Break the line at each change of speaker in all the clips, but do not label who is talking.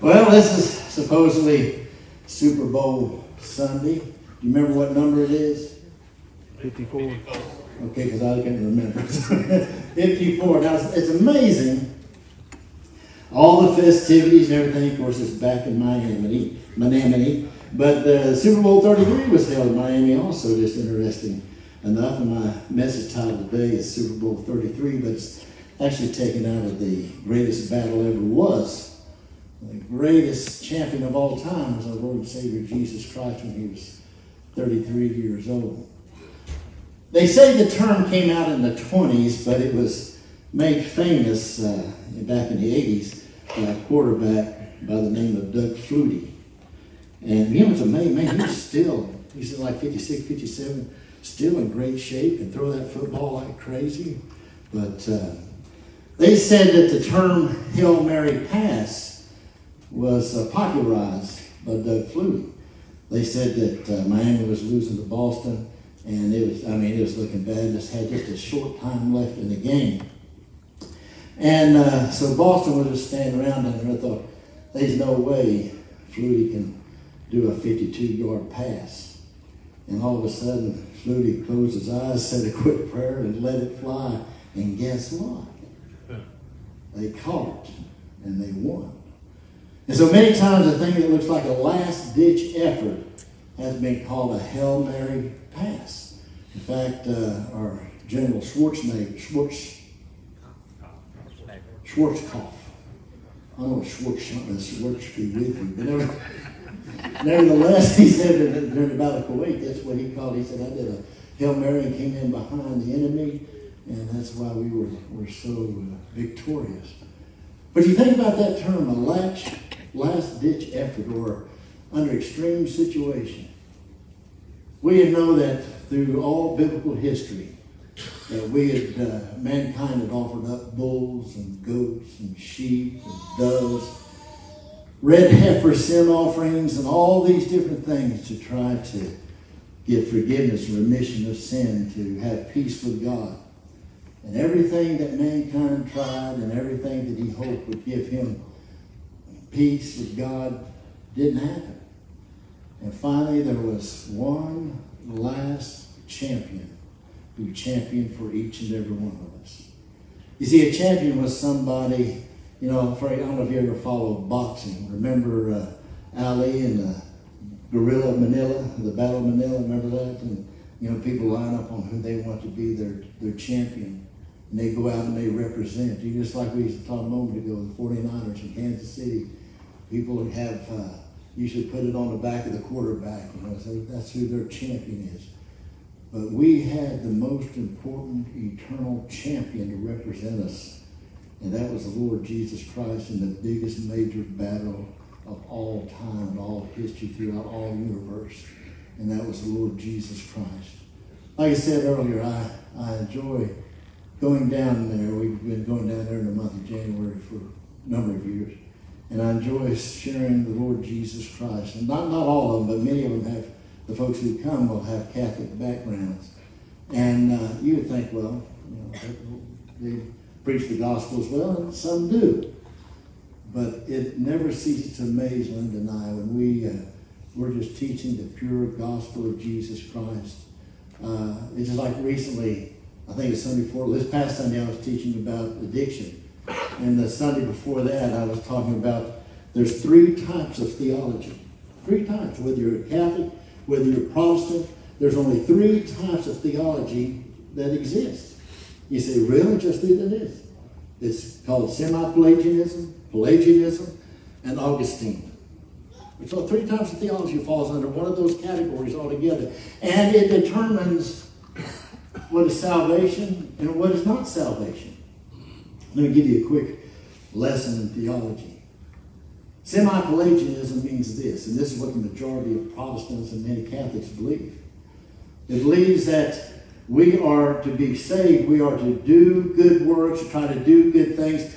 Well, this is supposedly Super Bowl Sunday. Do you remember what number it is?
54.
Okay, because I can't remember. 54. Now, it's, it's amazing. All the festivities and everything, of course, is back in Miami, Miami. But uh, Super Bowl 33 was held in Miami also, just interesting enough. And my message title today is Super Bowl 33, but it's actually taken out of the greatest battle ever was. The greatest champion of all time was our Lord and Savior Jesus Christ when he was 33 years old. They say the term came out in the 20s, but it was made famous uh, back in the 80s by a quarterback by the name of Doug Flutie. And he was amazing, man. He was still, he's like 56, 57, still in great shape and throw that football like crazy. But uh, they said that the term Hail Mary Pass was uh, popularized by Doug Flutie. They said that uh, Miami was losing to Boston, and it was, I mean, it was looking bad. Just had just a short time left in the game. And uh, so Boston was just standing around and I thought, there's no way Flutie can do a 52 yard pass. And all of a sudden, Flutie closed his eyes, said a quick prayer, and let it fly. And guess what? They caught and they won. And so many times, a thing that looks like a last ditch effort has been called a Hail Mary pass. In fact, uh, our General Schwarzenegger, Schwartz, Schwarzkopf. I don't know Schwartz, uh, Schwartz be with you, but never, nevertheless, he said during the Battle of Kuwait, that's what he called. He said, I did a Hail Mary and came in behind the enemy, and that's why we were, were so uh, victorious. But you think about that term, a last, last ditch effort or under extreme situation. We know that through all biblical history, that we had, uh, mankind had offered up bulls and goats and sheep and doves, red heifer sin offerings, and all these different things to try to get forgiveness and remission of sin, to have peace with God. And everything that mankind tried and everything that he hoped would give him peace with God didn't happen. And finally, there was one last champion who championed for each and every one of us. You see, a champion was somebody, you know, for, I don't know if you ever followed boxing. Remember uh, Ali and the Gorilla of Manila, the Battle of Manila, remember that? And, you know, people line up on who they want to be their, their champion. And they go out and they represent. You just like we used to talk a moment ago, the 49ers in Kansas City. People have uh, usually put it on the back of the quarterback, you know, so that's who their champion is. But we had the most important eternal champion to represent us, and that was the Lord Jesus Christ in the biggest major battle of all time and all history throughout all universe, and that was the Lord Jesus Christ. Like I said earlier, I, I enjoy going down there. We've been going down there in the month of January for a number of years. And I enjoy sharing the Lord Jesus Christ. And not, not all of them, but many of them have the folks who come will have Catholic backgrounds. And uh, you would think, well, you know, they, preach the gospel as well, and some do. But it never ceases to amaze Linda and I when we, uh, we're just teaching the pure gospel of Jesus Christ. Uh, it's just like recently, I think it's Sunday before, this past Sunday I was teaching about addiction. And the Sunday before that I was talking about there's three types of theology. Three types, whether you're a Catholic, whether you're Protestant, there's only three types of theology that exist. You say, really? Just three that is. It's called semi-Pelagianism, Pelagianism, and Augustine. So three types of theology falls under one of those categories altogether. And it determines what is salvation and what is not salvation. Let me give you a quick lesson in theology. Semi-Pelagianism means this, and this is what the majority of Protestants and many Catholics believe. It believes that we are to be saved, we are to do good works, try to do good things.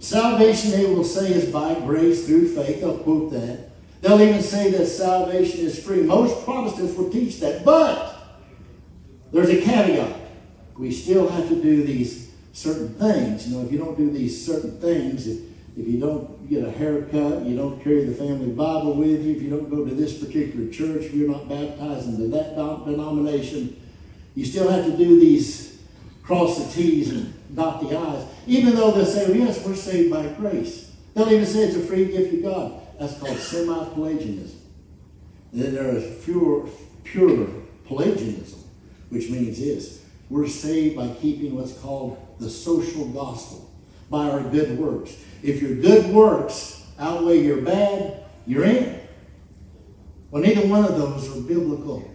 Salvation, they will say, is by grace through faith. They'll quote that. They'll even say that salvation is free. Most Protestants will teach that. But there's a caveat. We still have to do these certain things. You know, if you don't do these certain things, if if you don't get a haircut, you don't carry the family Bible with you, if you don't go to this particular church, if you're not baptized into that denomination, you still have to do these cross the T's and dot the I's, even though they'll say, well, yes, we're saved by grace. They'll even say it's a free gift of God. That's called semi-Pelagianism. then there is pure, pure Pelagianism, which means this. We're saved by keeping what's called the social gospel, by our good works. If your good works outweigh your bad, you're in. Well, neither one of those are biblical.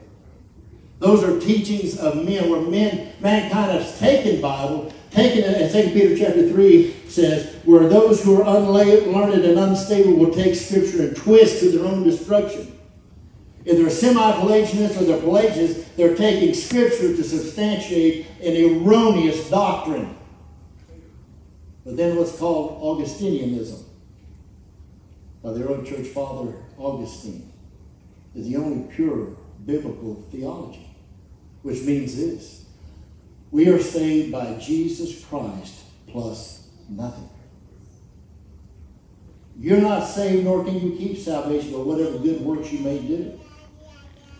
Those are teachings of men where men, mankind has taken Bible, taken it, as 2 Peter chapter 3 says, where those who are unlearned and unstable will take Scripture and twist to their own destruction. If they're semi-Pelagianists or they're Pelagians, they're taking Scripture to substantiate an erroneous doctrine. But then what's called Augustinianism by the early church father Augustine is the only pure biblical theology, which means this. We are saved by Jesus Christ plus nothing. You're not saved, nor can you keep salvation by whatever good works you may do.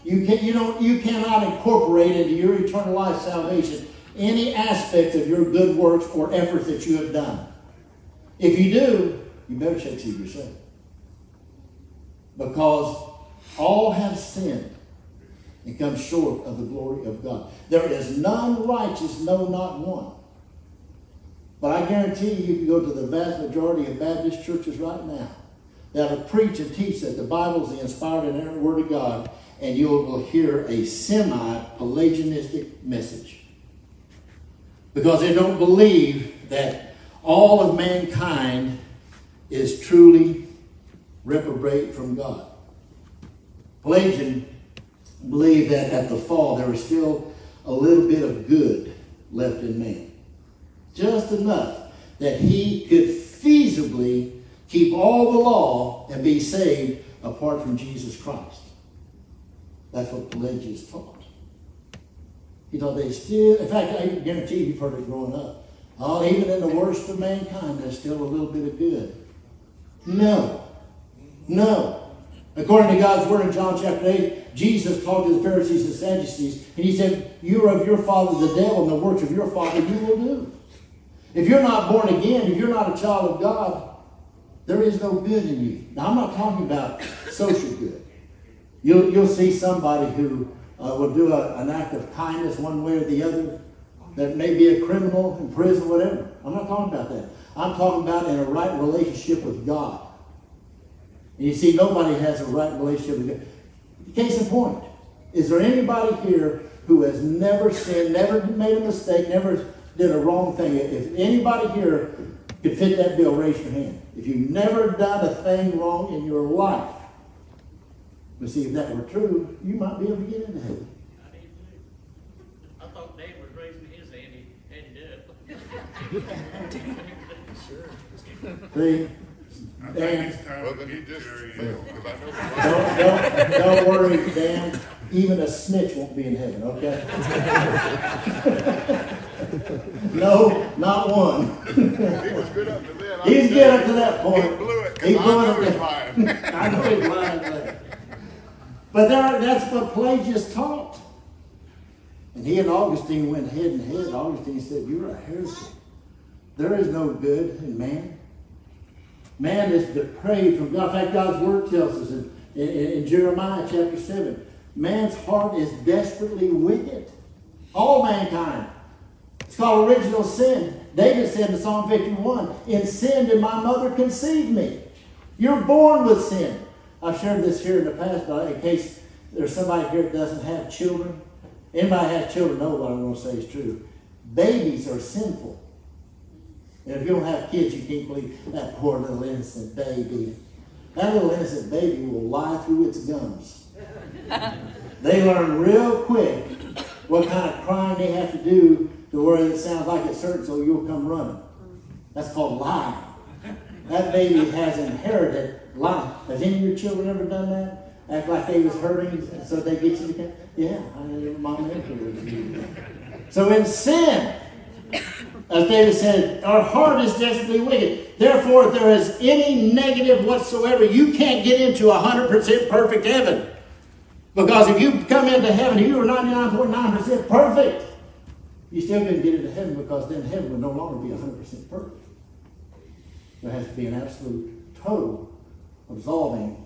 You, can, you, don't, you cannot incorporate into your eternal life salvation any aspect of your good works or efforts that you have done. If you do, you better check see yourself. Because all have sinned and come short of the glory of God. There is none righteous, no, not one. But I guarantee you, you can go to the vast majority of Baptist churches right now that will preach and teach that the Bible is the inspired and inerrant Word of God, and you will hear a semi Pelagianistic message. Because they don't believe that all of mankind is truly reprobate from God. Pelagian believed that at the fall there was still a little bit of good left in man. Just enough that he could feasibly keep all the law and be saved apart from Jesus Christ. That's what Pelagius taught. He thought they still, in fact, I guarantee you, you've heard it growing up. Oh, even in the worst of mankind, there's still a little bit of good. No. No. According to God's word in John chapter 8, Jesus talked to the Pharisees and Sadducees, and he said, You are of your father the devil, and the works of your father you will do. If you're not born again, if you're not a child of God, there is no good in you. Now, I'm not talking about social good. You'll, you'll see somebody who uh, will do a, an act of kindness one way or the other, that may be a criminal in prison, whatever. I'm not talking about that. I'm talking about in a right relationship with God. And you see, nobody has a right relationship with God. Case in point, is there anybody here who has never sinned, never made a mistake, never did a wrong thing? If anybody here could fit that bill, raise your hand. If you've never done a thing wrong in your life, but see, if that were true, you might be able to get into heaven.
I didn't I thought Dave was raising his hand, he hadn't done it.
Sure.
See? Dan,
Well, then he just failed, because I know.
don't, don't, don't worry, Dan. Even a snitch won't be in heaven, okay? no, not one.
He was good up to then.
He's
tell
good up to that point.
He blew it,
He
because I
blew it
know
up
lying.
I know he's lying there. But there, that's what Pelagius taught. And he and Augustine went head and head. Augustine said, You're a heretic. There is no good in man. Man is depraved from God. In fact, God's word tells us in, in, in Jeremiah chapter 7 man's heart is desperately wicked. All mankind. It's called original sin. David said in Psalm 51 In sin did my mother conceive me. You're born with sin. I've shared this here in the past, but in case there's somebody here that doesn't have children, anybody has children know what I'm going to say is true. Babies are sinful. And if you don't have kids, you can't believe that poor little innocent baby. That little innocent baby will lie through its gums. they learn real quick what kind of crime they have to do to where it sounds like it's certain, so you'll come running. That's called lying. That baby has inherited lying. Has any of your children ever done that? Act like they was hurting, so they get you to Yeah, I mean, mom. So in sin, As David said, our heart is desperately wicked. Therefore, if there is any negative whatsoever, you can't get into a 100% perfect heaven. Because if you come into heaven, you are 99.9% perfect. You still couldn't get into heaven because then heaven would no longer be 100% perfect. There has to be an absolute, total absolving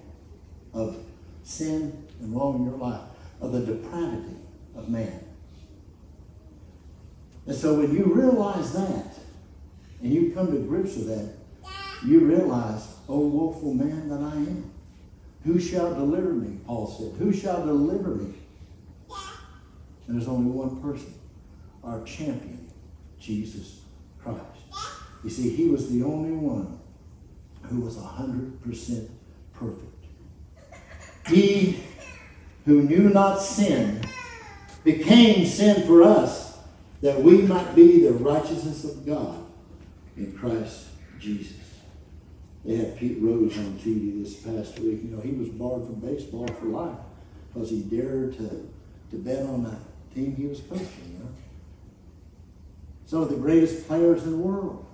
of sin and wrong in your life, of the depravity of man. And so when you realize that, and you come to grips with that, you realize, oh woeful man that I am. Who shall deliver me? Paul said. Who shall deliver me? And there's only one person, our champion, Jesus Christ. You see, he was the only one who was 100% perfect. He who knew not sin became sin for us that we might be the righteousness of God in Christ Jesus. They had Pete Rose on TV this past week. You know, he was barred from baseball for life because he dared to, to bet on the team he was coaching. You know? Some of the greatest players in the world.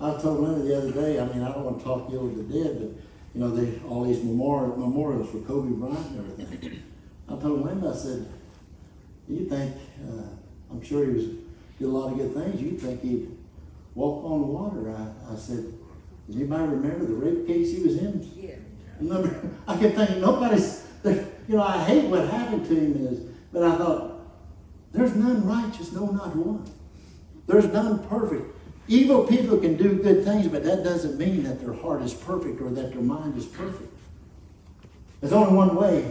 I told Linda the other day, I mean, I don't want to talk you over the dead, but, you know, they, all these memorial, memorials for Kobe Bryant and everything. I told Linda, I said, you think, uh, I'm sure he was did a lot of good things. You think he'd walk on the water? I, I said, does anybody remember the rape case he was in?
Yeah.
Remember, I kept thinking nobody's. You know, I hate what happened to him is, but I thought there's none righteous, no, not one. There's none perfect. Evil people can do good things, but that doesn't mean that their heart is perfect or that their mind is perfect. There's only one way,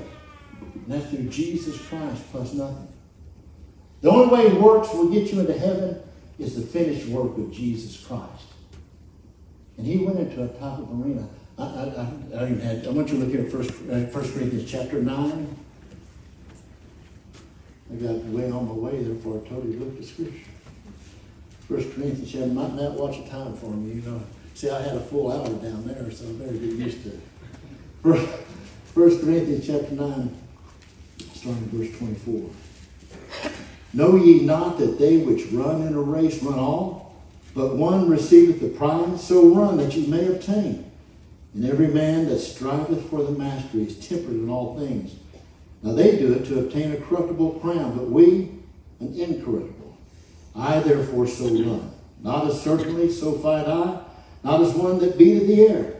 and that's through Jesus Christ plus nothing. The only way works will get you into heaven is the finished work of Jesus Christ. And he went into a type of arena. I, I, I, I, even had, I want you to look here at First, uh, First Corinthians chapter 9. I got way on my way there before I told you look at Scripture. First Corinthians chapter, might not watch a time for me, you know. See, I had a full hour down there, so I better get used to it. First, First Corinthians chapter 9, starting verse 24. Know ye not that they which run in a race run all, but one receiveth the prize? So run that ye may obtain. And every man that striveth for the mastery is tempered in all things. Now they do it to obtain a corruptible crown, but we an incorruptible. I therefore so run. Not as certainly, so fight I, not as one that beateth the air,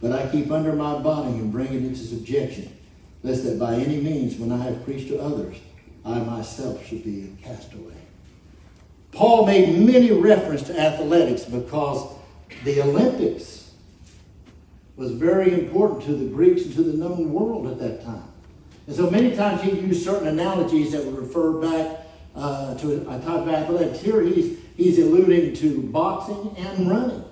but I keep under my body and bring it into subjection, lest that by any means, when I have preached to others, I myself should be a castaway. Paul made many reference to athletics because the Olympics was very important to the Greeks and to the known world at that time. And so many times he used certain analogies that would refer back uh, to a type of athletics. Here he's, he's alluding to boxing and running,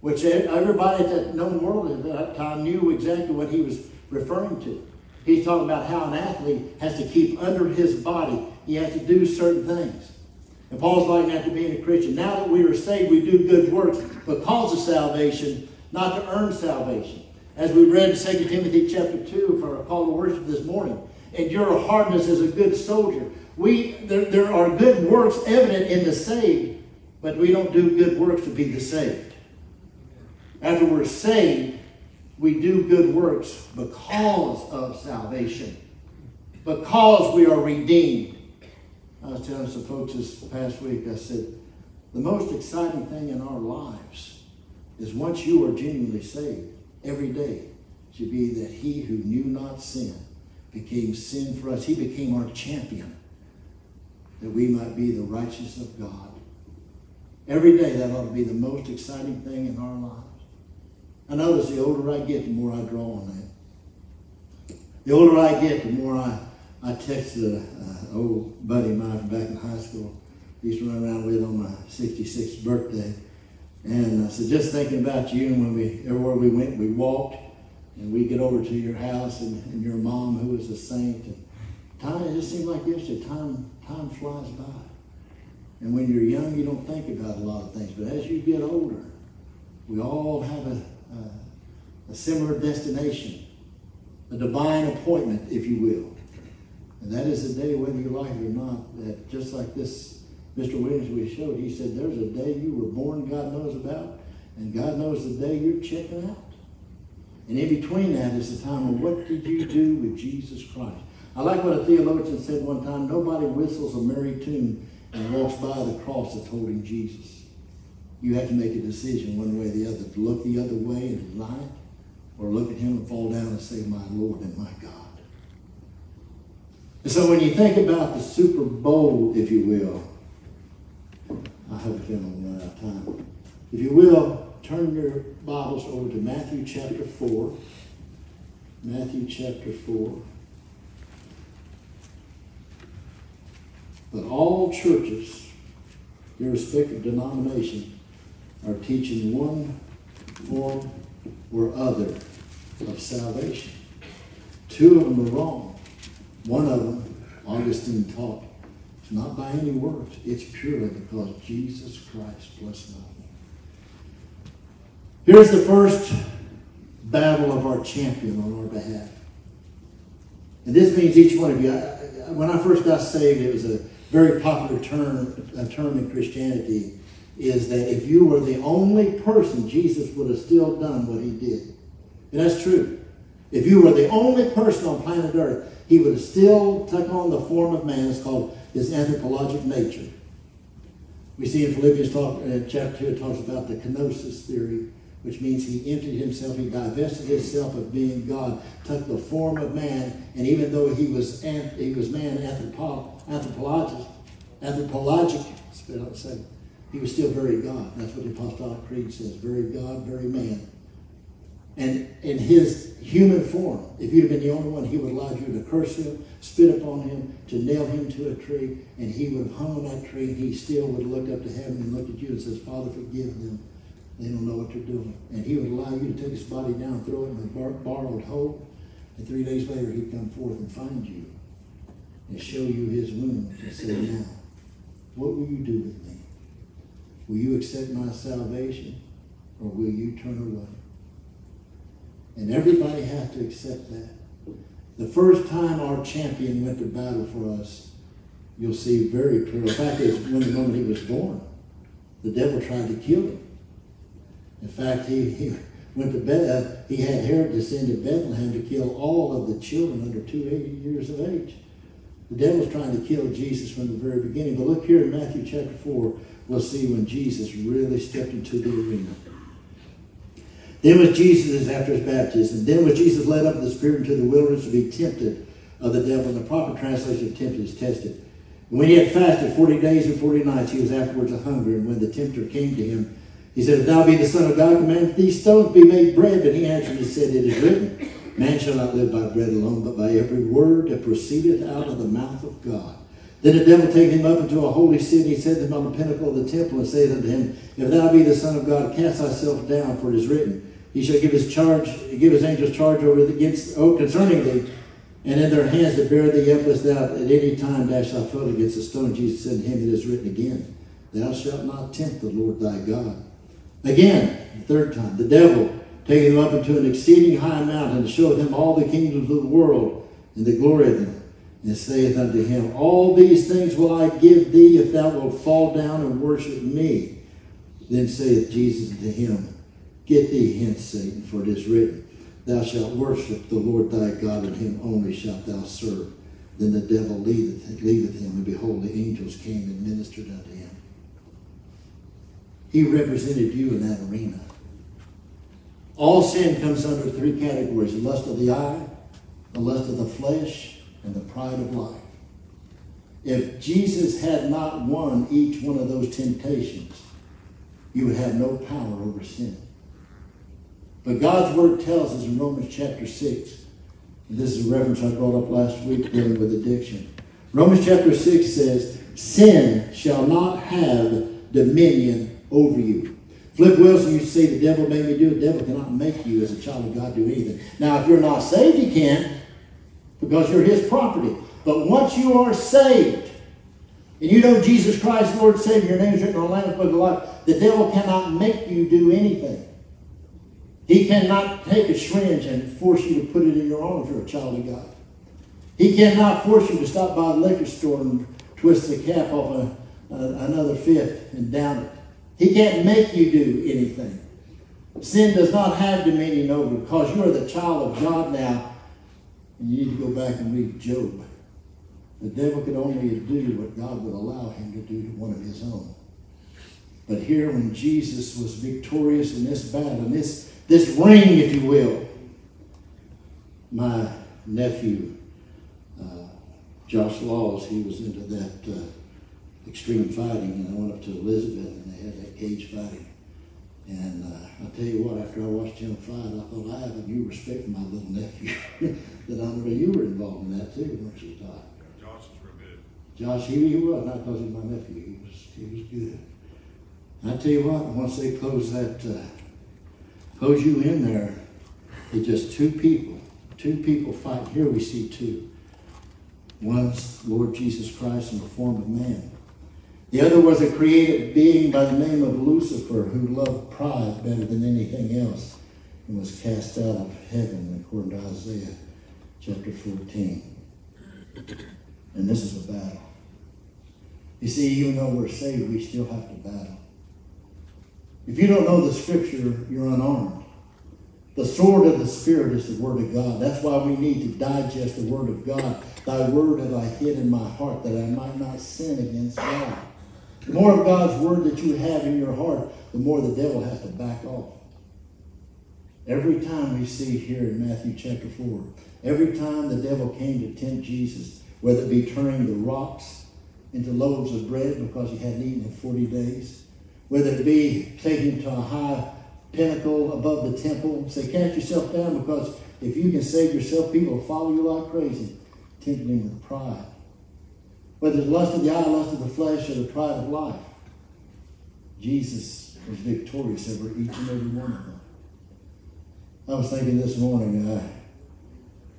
which everybody at that known world at that time knew exactly what he was referring to. He's talking about how an athlete has to keep under his body. He has to do certain things. And Paul's like to being a Christian. Now that we are saved, we do good works but because of salvation, not to earn salvation. As we read in 2 Timothy chapter 2 for our call to worship this morning, endure hardness as a good soldier. We there, there are good works evident in the saved, but we don't do good works to be the saved. After we're saved, we do good works because of salvation, because we are redeemed. I was telling some folks this past week, I said, the most exciting thing in our lives is once you are genuinely saved, every day should be that he who knew not sin became sin for us. He became our champion, that we might be the righteousness of God. Every day that ought to be the most exciting thing in our lives. I notice the older I get, the more I draw on that. The older I get, the more I, I text an uh, old buddy of mine from back in high school. He used to run around with on my 66th birthday. And I said, just thinking about you, and when we, everywhere we went, we walked, and we get over to your house, and, and your mom, who was a saint, and time, it just seemed like yesterday, time, time flies by. And when you're young, you don't think about a lot of things, but as you get older, we all have a, uh, a similar destination, a divine appointment, if you will. And that is the day, whether you like it or not, that just like this Mr. Williams, we showed, he said, there's a day you were born God knows about, and God knows the day you're checking out. And in between that is the time of what did you do with Jesus Christ? I like what a theologian said one time nobody whistles a merry tune and walks by the cross that's holding Jesus. You have to make a decision one way or the other to look the other way and lie, or look at him and fall down and say, My Lord and my God. And so when you think about the Super Bowl, if you will, I hope I don't run out of time. If you will, turn your Bibles over to Matthew chapter 4. Matthew chapter 4. But all churches, irrespective of denomination, are teaching one form or other of salvation. Two of them are wrong. One of them, Augustine taught, it's not by any works, it's purely because Jesus Christ plus nothing. Here's the first battle of our champion on our behalf. And this means each one of you. I, when I first got saved, it was a very popular term, term in Christianity, is that if you were the only person, Jesus would have still done what he did. And that's true. If you were the only person on planet Earth, he would have still took on the form of man. It's called his anthropologic nature. We see in Philippians talk, uh, chapter 2, it talks about the kenosis theory, which means he emptied himself, he divested himself of being God, took the form of man, and even though he was he was man anthropo, anthropologic, anthropologic, say, he was still very God. That's what the Apostolic Creed says: very God, very man. And in his human form, if you'd have been the only one, he would allow you to curse him, spit upon him, to nail him to a tree, and he would have hung on that tree, and he still would have looked up to heaven and looked at you and says, Father, forgive them. They don't know what they're doing. And he would allow you to take his body down, throw it in a borrowed hole, and three days later he'd come forth and find you and show you his wounds and say, Now, what will you do with me? Will you accept my salvation, or will you turn away? And everybody has to accept that. The first time our champion went to battle for us, you'll see very clearly. In fact, it's when the moment he was born. The devil tried to kill him. In fact, he, he went to bed, uh, he had Herod descend to Bethlehem to kill all of the children under two years of age. The devil was trying to kill Jesus from the very beginning. But look here in Matthew chapter 4, we'll see when Jesus really stepped into the arena. Then was Jesus after his baptism. Then was Jesus led up the Spirit into the wilderness to be tempted of the devil. And the proper translation of tempted is tested. And when he had fasted 40 days and 40 nights, he was afterwards a hungry. And when the tempter came to him, he said, If thou be the Son of God, command these stones be made bread. But he answered and said, It is written, Man shall not live by bread alone, but by every word that proceedeth out of the mouth of God. Then the devil taking him up into a holy city, he set him on the pinnacle of the temple, and said unto him, If thou be the Son of God, cast thyself down, for it is written, he shall give his charge, give his angels charge over against oh, concerning thee, and in their hands to bear thee up, lest thou at any time dash thy foot against a stone. Jesus said to him, It is written again, Thou shalt not tempt the Lord thy God. Again, the third time, the devil taking him up into an exceeding high mountain, and showed him all the kingdoms of the world and the glory of them, and saith unto him, All these things will I give thee if thou wilt fall down and worship me. Then saith Jesus unto him, Get thee hence, Satan, for it is written, Thou shalt worship the Lord thy God, and him only shalt thou serve. Then the devil leaveth, leaveth him, and behold, the angels came and ministered unto him. He represented you in that arena. All sin comes under three categories the lust of the eye, the lust of the flesh, and the pride of life. If Jesus had not won each one of those temptations, you would have no power over sin. But God's word tells us in Romans chapter 6, and this is a reference I brought up last week dealing with addiction. Romans chapter 6 says, Sin shall not have dominion over you. Flip Wilson used to say, The devil made me do it. The devil cannot make you as a child of God do anything. Now, if you're not saved, he can, because you're his property. But once you are saved, and you know Jesus Christ, Lord Savior, your name is written on the Lamb's Book of Life, the devil cannot make you do anything. He cannot take a syringe and force you to put it in your arm if you're a child of God. He cannot force you to stop by the liquor store and twist the cap off a uh, another fifth and down it. He can't make you do anything. Sin does not have dominion over because you're the child of God now. And you need to go back and read Job. The devil could only do what God would allow him to do to one of his own. But here, when Jesus was victorious in this battle, in this, this ring, if you will, my nephew, uh, Josh Laws, he was into that uh, extreme fighting, and I went up to Elizabeth, and they had that cage fighting. And uh, I'll tell you what, after I watched him fight, I thought, I have a new respect for my little nephew. that I know you were involved in that too, weren't you, Todd?
Josh real good.
Josh, he, he was, not because he's my nephew, he was, he was good. I tell you what, once they close that, uh, close you in there, it's just two people, two people fighting. Here we see two. One's Lord Jesus Christ in the form of man. The other was a created being by the name of Lucifer who loved pride better than anything else and was cast out of heaven according to Isaiah chapter 14. And this is a battle. You see, even though we're saved, we still have to battle. If you don't know the scripture, you're unarmed. The sword of the Spirit is the Word of God. That's why we need to digest the Word of God. Thy Word have I hid in my heart that I might not sin against God. The more of God's Word that you have in your heart, the more the devil has to back off. Every time we see here in Matthew chapter 4, every time the devil came to tempt Jesus, whether it be turning the rocks into loaves of bread because he hadn't eaten in 40 days, whether it be taking him to a high pinnacle above the temple and say, Cast yourself down because if you can save yourself, people will follow you like crazy, tempting him with pride. Whether it's lust of the eye, lust of the flesh, or the pride of life, Jesus was victorious over each and every one of them. I was thinking this morning, uh,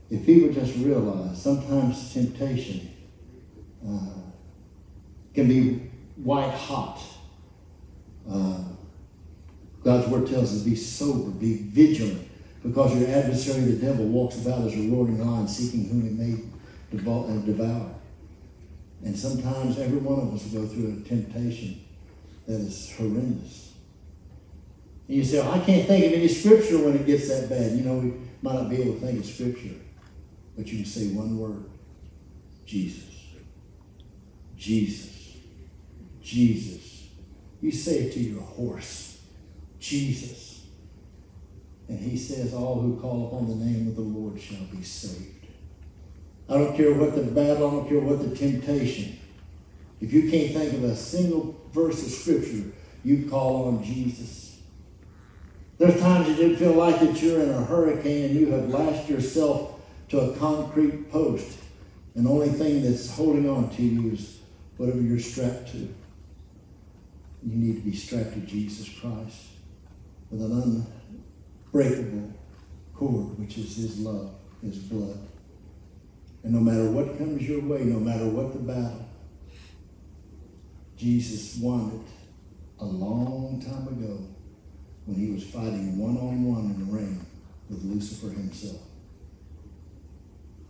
if people just realize sometimes temptation uh, can be white hot. Uh, God's word tells us be sober, be vigilant, because your adversary, the devil, walks about as a roaring lion, seeking whom he may devour. And sometimes every one of us will go through a temptation that is horrendous. And you say, well, I can't think of any scripture when it gets that bad. You know, we might not be able to think of scripture, but you can say one word Jesus. Jesus. Jesus. You say it to your horse. Jesus. And he says, All who call upon the name of the Lord shall be saved. I don't care what the battle, I don't care what the temptation. If you can't think of a single verse of scripture, you call on Jesus. There's times you didn't feel like that you're in a hurricane and you have lashed yourself to a concrete post. And the only thing that's holding on to you is whatever you're strapped to. You need to be strapped to Jesus Christ with an unbreakable cord, which is His love, His blood. And no matter what comes your way, no matter what the battle, Jesus won it a long time ago when he was fighting one on one in the ring with Lucifer himself.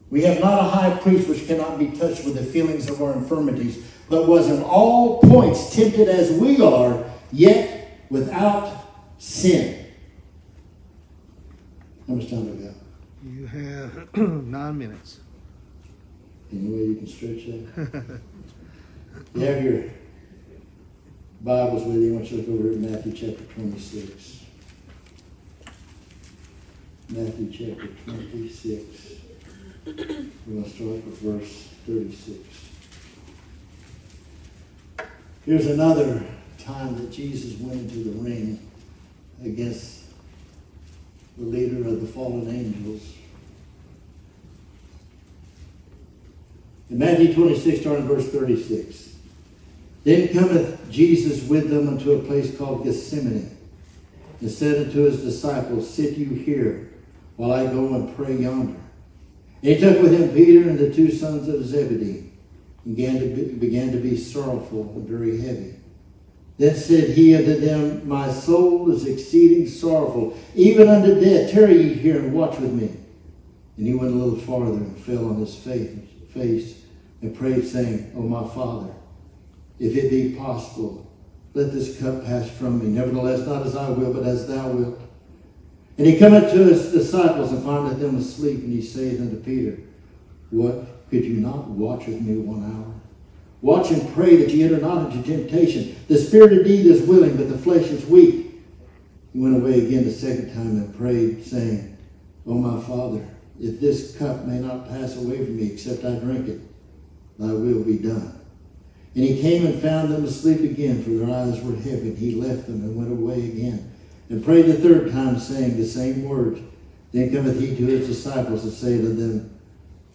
We have not a high priest which cannot be touched with the feelings of our infirmities, but was in all points tempted as we are, yet without sin. How much time do we have?
You have nine minutes.
Any way you can stretch that? you have your Bibles with you. I want you to look over at Matthew chapter 26. Matthew chapter 26. We're going to start with verse 36. Here's another time that Jesus went into the ring against the leader of the fallen angels. In Matthew 26, starting verse 36. Then cometh Jesus with them unto a place called Gethsemane, and said unto his disciples, Sit you here, while I go and pray yonder. And he took with him Peter and the two sons of Zebedee, and began to be, began to be sorrowful and very heavy. Then said he unto them, My soul is exceeding sorrowful, even unto death. Tarry ye here and watch with me. And he went a little farther and fell on his face, face and prayed, saying, O my Father, if it be possible, let this cup pass from me. Nevertheless, not as I will, but as thou wilt. And he cometh to his disciples and findeth them asleep, and he saith unto Peter, What, could you not watch with me one hour? Watch and pray that ye enter not into temptation. The spirit indeed is willing, but the flesh is weak. He went away again the second time and prayed, saying, O my Father, if this cup may not pass away from me except I drink it, thy will be done. And he came and found them asleep again, for their eyes were heavy. He left them and went away again, and prayed the third time, saying the same words. Then cometh he to his disciples and saith to them,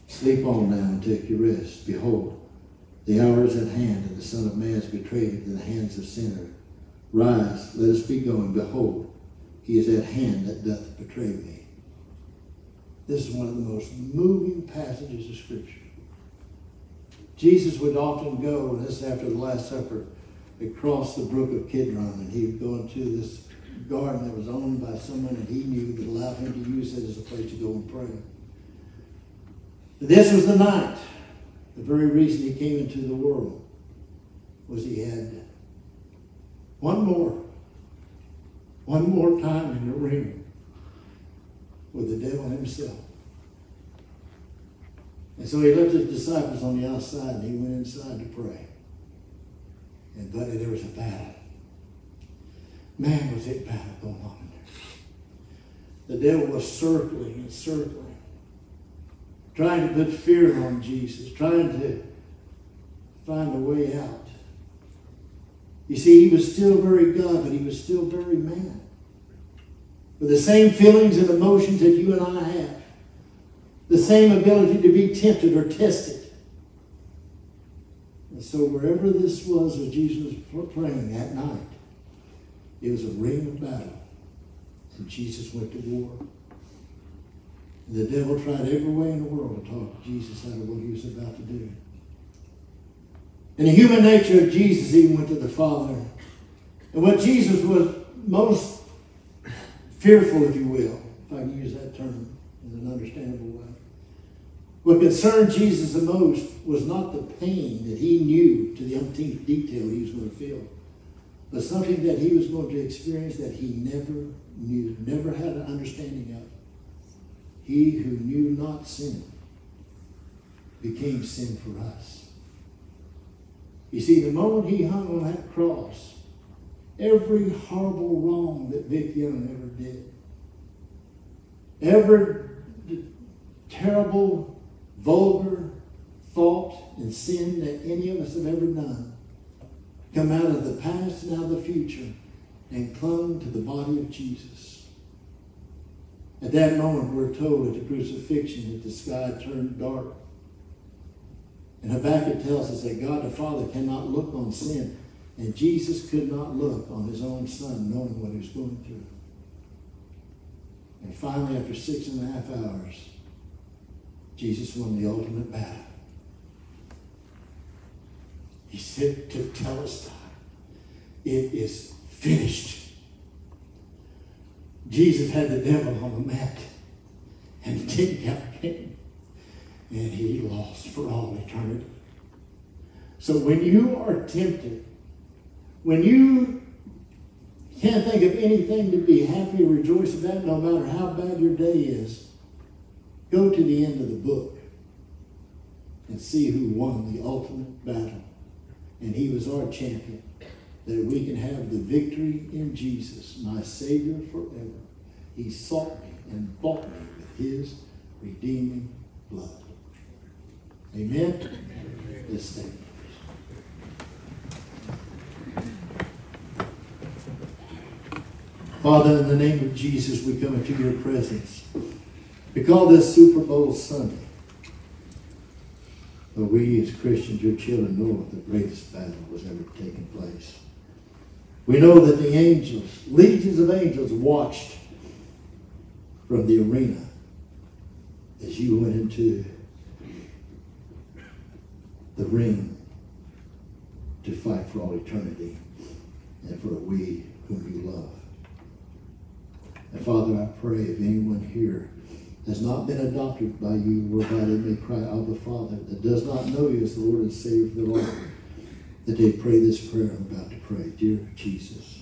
Sleep on now and take your rest. Behold, the hour is at hand, and the Son of Man is betrayed into the hands of sinners. Rise, let us be going. Behold, he is at hand that doth betray me. This is one of the most moving passages of Scripture. Jesus would often go, and this is after the Last Supper, across the brook of Kidron, and he would go into this garden that was owned by someone that he knew that allowed him to use it as a place to go and pray. This was the night. The very reason he came into the world was he had one more, one more time in the ring with the devil himself. And so he left his disciples on the outside and he went inside to pray. And buddy, there was a battle. Man, was it battle going on in there. The devil was circling and circling, trying to put fear on Jesus, trying to find a way out. You see, he was still very God, but he was still very man. With the same feelings and emotions that you and I have the same ability to be tempted or tested. And so wherever this was where Jesus was praying that night, it was a ring of battle. And Jesus went to war. And the devil tried every way in the world to talk Jesus out of what he was about to do. In the human nature of Jesus he went to the Father. And what Jesus was most fearful, if you will, if I can use that term in an understandable way, what concerned Jesus the most was not the pain that he knew to the umpteenth detail he was going to feel, but something that he was going to experience that he never knew, never had an understanding of. He who knew not sin became sin for us. You see, the moment he hung on that cross, every horrible wrong that Vic Young ever did, every terrible vulgar thought and sin that any of us have ever done come out of the past and out of the future and clung to the body of Jesus. At that moment, we're told at the crucifixion that the sky turned dark. And Habakkuk tells us that God the Father cannot look on sin, and Jesus could not look on his own son knowing what he was going through. And finally, after six and a half hours, Jesus won the ultimate battle. He said Tetelestai, it is finished. Jesus had the devil on the mat, and the king came, and he lost for all eternity. So when you are tempted, when you can't think of anything to be happy or rejoice about, no matter how bad your day is, Go to the end of the book and see who won the ultimate battle. And he was our champion. That we can have the victory in Jesus, my Savior forever. He sought me and bought me with his redeeming blood. Amen? Amen. Let's stand. Father, in the name of Jesus, we come into your presence. We call this Super Bowl Sunday. But we as Christians, your children, know that the greatest battle was ever taking place. We know that the angels, legions of angels, watched from the arena as you went into the ring to fight for all eternity and for we whom you love. And Father, I pray if anyone here has not been adopted by you, whereby they may cry, Abba Father, that does not know you as the Lord and Savior of the Lord, that they pray this prayer I'm about to pray. Dear Jesus,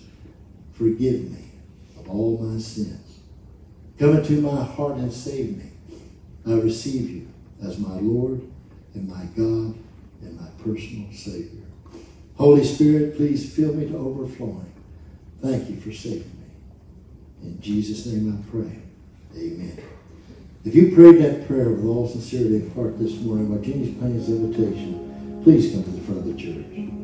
forgive me of all my sins. Come into my heart and save me. I receive you as my Lord and my God and my personal Savior. Holy Spirit, please fill me to overflowing. Thank you for saving me. In Jesus' name I pray. Amen. If you prayed that prayer with all sincerity of heart this morning, Martini's Plains invitation, please come to the front of the church.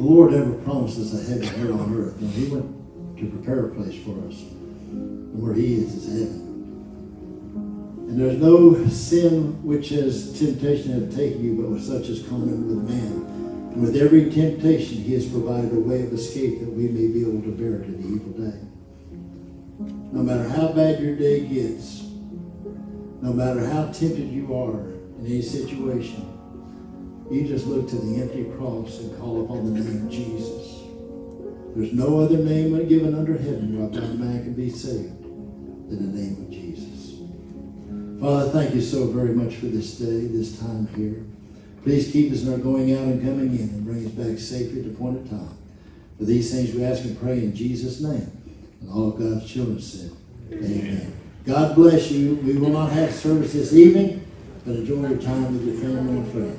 The Lord ever promised us a heaven here on earth. No, He went to prepare a place for us. And where He is is heaven. And there's no sin which has temptation have taken you, but with such as common with man. And with every temptation, He has provided a way of escape that we may be able to bear in the evil day. No matter how bad your day gets, no matter how tempted you are in any situation, you just look to the empty cross and call upon the name of Jesus. There's no other name given under heaven whereby man can be saved than the name of Jesus. Father, thank you so very much for this day, this time here. Please keep us in our going out and coming in and bring us back safely to appointed time. For these things we ask and pray in Jesus' name. And all of God's children said, Amen. God bless you. We will not have service this evening, but enjoy your time with your family and friends.